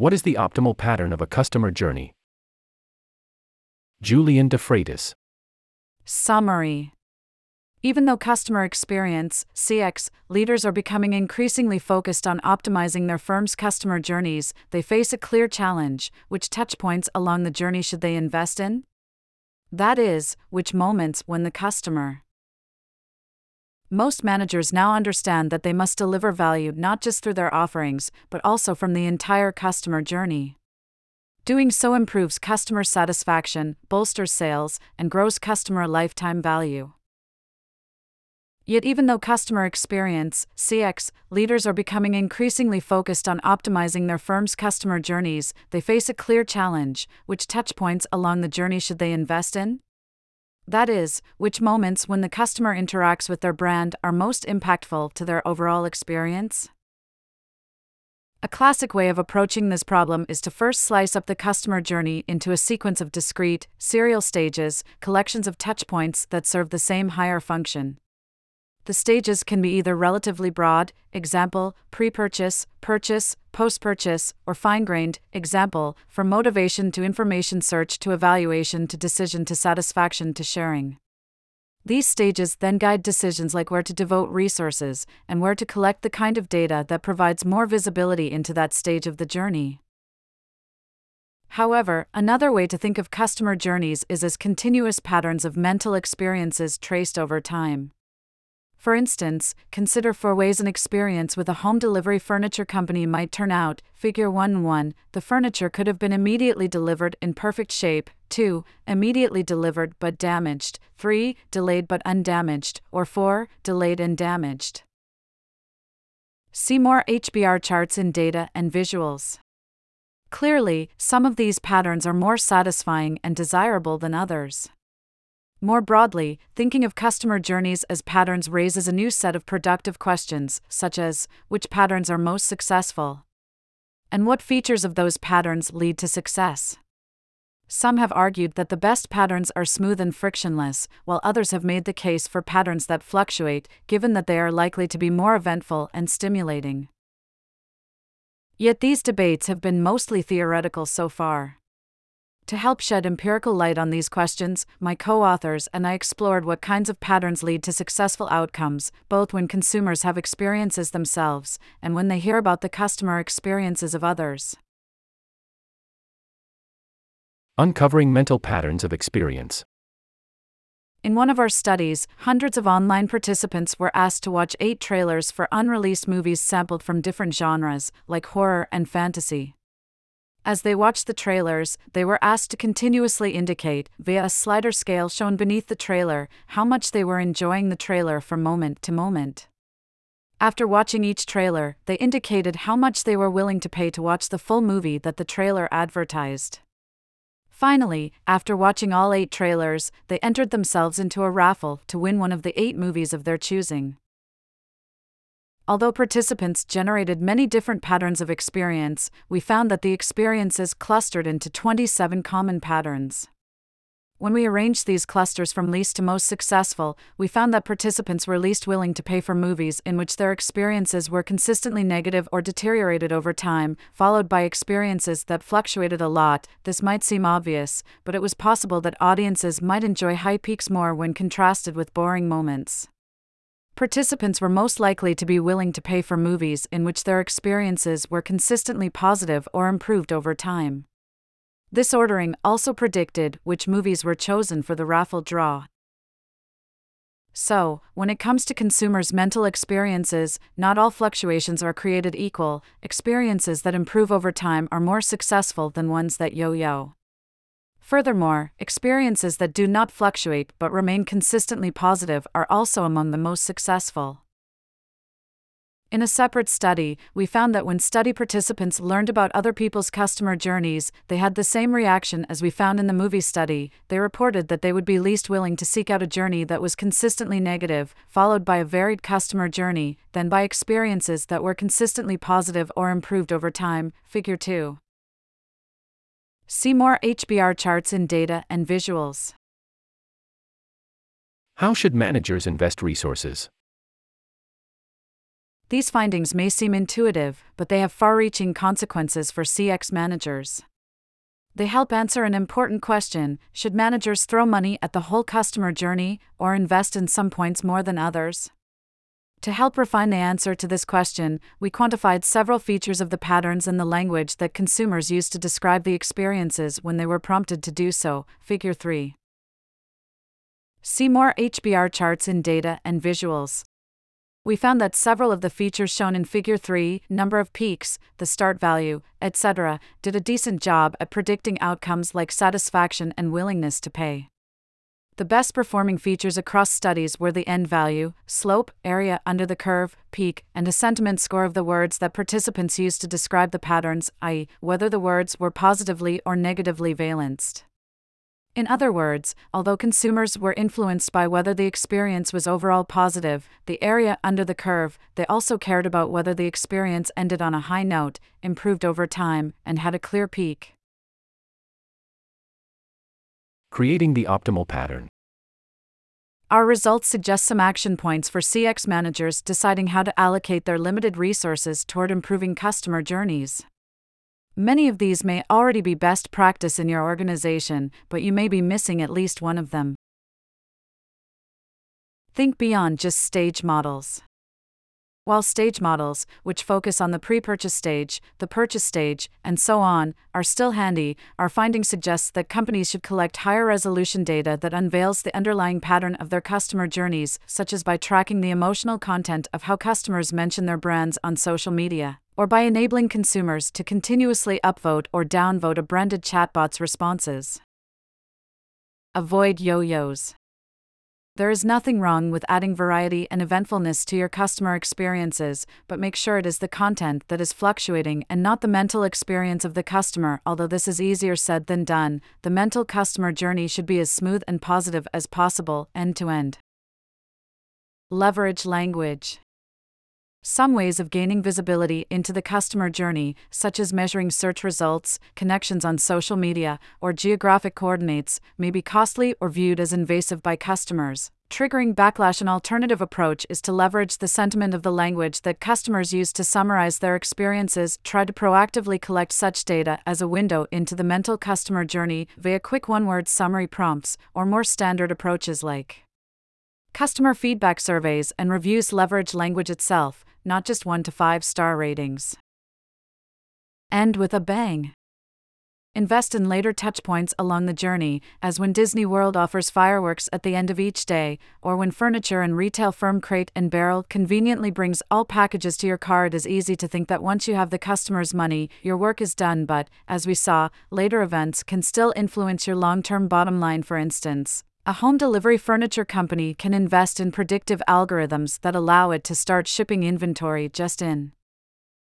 What is the optimal pattern of a customer journey? Julian DeFreitas. Summary Even though customer experience, CX, leaders are becoming increasingly focused on optimizing their firm's customer journeys, they face a clear challenge which touchpoints along the journey should they invest in? That is, which moments when the customer most managers now understand that they must deliver value not just through their offerings, but also from the entire customer journey. Doing so improves customer satisfaction, bolsters sales, and grows customer lifetime value. Yet, even though customer experience, CX, leaders are becoming increasingly focused on optimizing their firm's customer journeys, they face a clear challenge which touchpoints along the journey should they invest in? That is, which moments when the customer interacts with their brand are most impactful to their overall experience? A classic way of approaching this problem is to first slice up the customer journey into a sequence of discrete, serial stages, collections of touchpoints that serve the same higher function. The stages can be either relatively broad, example, pre purchase, purchase, post purchase, or fine grained, example, from motivation to information search to evaluation to decision to satisfaction to sharing. These stages then guide decisions like where to devote resources and where to collect the kind of data that provides more visibility into that stage of the journey. However, another way to think of customer journeys is as continuous patterns of mental experiences traced over time. For instance, consider four ways an experience with a home delivery furniture company might turn out. Figure 1 1. The furniture could have been immediately delivered in perfect shape. 2. Immediately delivered but damaged. 3. Delayed but undamaged. Or 4. Delayed and damaged. See more HBR charts in data and visuals. Clearly, some of these patterns are more satisfying and desirable than others. More broadly, thinking of customer journeys as patterns raises a new set of productive questions, such as which patterns are most successful? And what features of those patterns lead to success? Some have argued that the best patterns are smooth and frictionless, while others have made the case for patterns that fluctuate, given that they are likely to be more eventful and stimulating. Yet these debates have been mostly theoretical so far. To help shed empirical light on these questions, my co authors and I explored what kinds of patterns lead to successful outcomes, both when consumers have experiences themselves and when they hear about the customer experiences of others. Uncovering mental patterns of experience. In one of our studies, hundreds of online participants were asked to watch eight trailers for unreleased movies sampled from different genres, like horror and fantasy. As they watched the trailers, they were asked to continuously indicate, via a slider scale shown beneath the trailer, how much they were enjoying the trailer from moment to moment. After watching each trailer, they indicated how much they were willing to pay to watch the full movie that the trailer advertised. Finally, after watching all eight trailers, they entered themselves into a raffle to win one of the eight movies of their choosing. Although participants generated many different patterns of experience, we found that the experiences clustered into 27 common patterns. When we arranged these clusters from least to most successful, we found that participants were least willing to pay for movies in which their experiences were consistently negative or deteriorated over time, followed by experiences that fluctuated a lot. This might seem obvious, but it was possible that audiences might enjoy high peaks more when contrasted with boring moments participants were most likely to be willing to pay for movies in which their experiences were consistently positive or improved over time. This ordering also predicted which movies were chosen for the raffle draw. So, when it comes to consumers' mental experiences, not all fluctuations are created equal. Experiences that improve over time are more successful than ones that yo yo. Furthermore, experiences that do not fluctuate but remain consistently positive are also among the most successful. In a separate study, we found that when study participants learned about other people's customer journeys, they had the same reaction as we found in the movie study. They reported that they would be least willing to seek out a journey that was consistently negative, followed by a varied customer journey, than by experiences that were consistently positive or improved over time. Figure 2. See more HBR charts in data and visuals. How should managers invest resources? These findings may seem intuitive, but they have far reaching consequences for CX managers. They help answer an important question should managers throw money at the whole customer journey or invest in some points more than others? To help refine the answer to this question, we quantified several features of the patterns in the language that consumers use to describe the experiences when they were prompted to do so. Figure 3. See more HBR charts in data and visuals. We found that several of the features shown in Figure 3, number of peaks, the start value, etc., did a decent job at predicting outcomes like satisfaction and willingness to pay. The best performing features across studies were the end value, slope, area under the curve, peak, and a sentiment score of the words that participants used to describe the patterns, i.e., whether the words were positively or negatively valenced. In other words, although consumers were influenced by whether the experience was overall positive, the area under the curve, they also cared about whether the experience ended on a high note, improved over time, and had a clear peak. Creating the optimal pattern. Our results suggest some action points for CX managers deciding how to allocate their limited resources toward improving customer journeys. Many of these may already be best practice in your organization, but you may be missing at least one of them. Think beyond just stage models. While stage models, which focus on the pre purchase stage, the purchase stage, and so on, are still handy, our finding suggests that companies should collect higher resolution data that unveils the underlying pattern of their customer journeys, such as by tracking the emotional content of how customers mention their brands on social media, or by enabling consumers to continuously upvote or downvote a branded chatbot's responses. Avoid yo yos. There is nothing wrong with adding variety and eventfulness to your customer experiences, but make sure it is the content that is fluctuating and not the mental experience of the customer. Although this is easier said than done, the mental customer journey should be as smooth and positive as possible, end to end. Leverage language. Some ways of gaining visibility into the customer journey, such as measuring search results, connections on social media, or geographic coordinates, may be costly or viewed as invasive by customers. Triggering backlash An alternative approach is to leverage the sentiment of the language that customers use to summarize their experiences, try to proactively collect such data as a window into the mental customer journey via quick one word summary prompts, or more standard approaches like Customer feedback surveys and reviews leverage language itself, not just 1 to 5 star ratings. End with a bang. Invest in later touchpoints along the journey, as when Disney World offers fireworks at the end of each day, or when furniture and retail firm Crate and Barrel conveniently brings all packages to your car. It is easy to think that once you have the customer's money, your work is done, but, as we saw, later events can still influence your long term bottom line, for instance. A home delivery furniture company can invest in predictive algorithms that allow it to start shipping inventory just in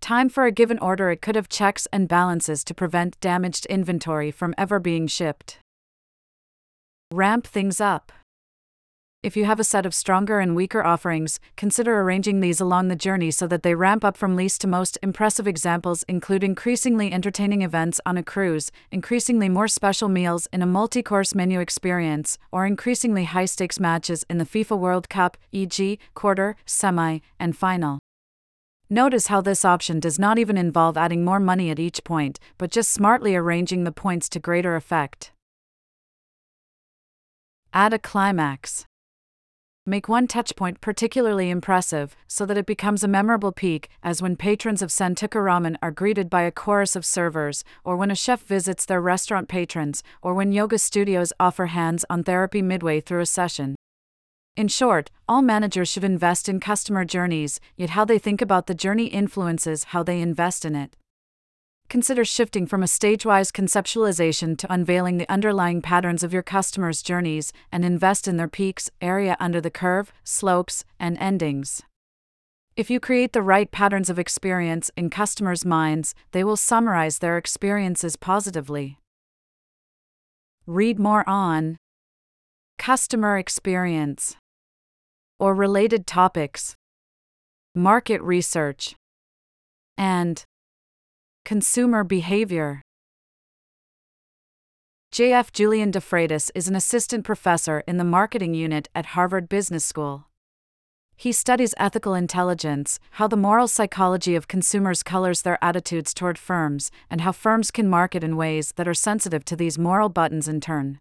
time for a given order. It could have checks and balances to prevent damaged inventory from ever being shipped. Ramp things up. If you have a set of stronger and weaker offerings, consider arranging these along the journey so that they ramp up from least to most. Impressive examples include increasingly entertaining events on a cruise, increasingly more special meals in a multi course menu experience, or increasingly high stakes matches in the FIFA World Cup, e.g., quarter, semi, and final. Notice how this option does not even involve adding more money at each point, but just smartly arranging the points to greater effect. Add a climax. Make one touchpoint particularly impressive, so that it becomes a memorable peak, as when patrons of Santouka Ramen are greeted by a chorus of servers, or when a chef visits their restaurant patrons, or when yoga studios offer hands on therapy midway through a session. In short, all managers should invest in customer journeys, yet how they think about the journey influences how they invest in it consider shifting from a stage-wise conceptualization to unveiling the underlying patterns of your customers' journeys and invest in their peaks, area under the curve, slopes, and endings. If you create the right patterns of experience in customers' minds, they will summarize their experiences positively. Read more on customer experience or related topics, market research, and Consumer behavior. J.F. Julian DeFreitas is an assistant professor in the marketing unit at Harvard Business School. He studies ethical intelligence, how the moral psychology of consumers colors their attitudes toward firms, and how firms can market in ways that are sensitive to these moral buttons in turn.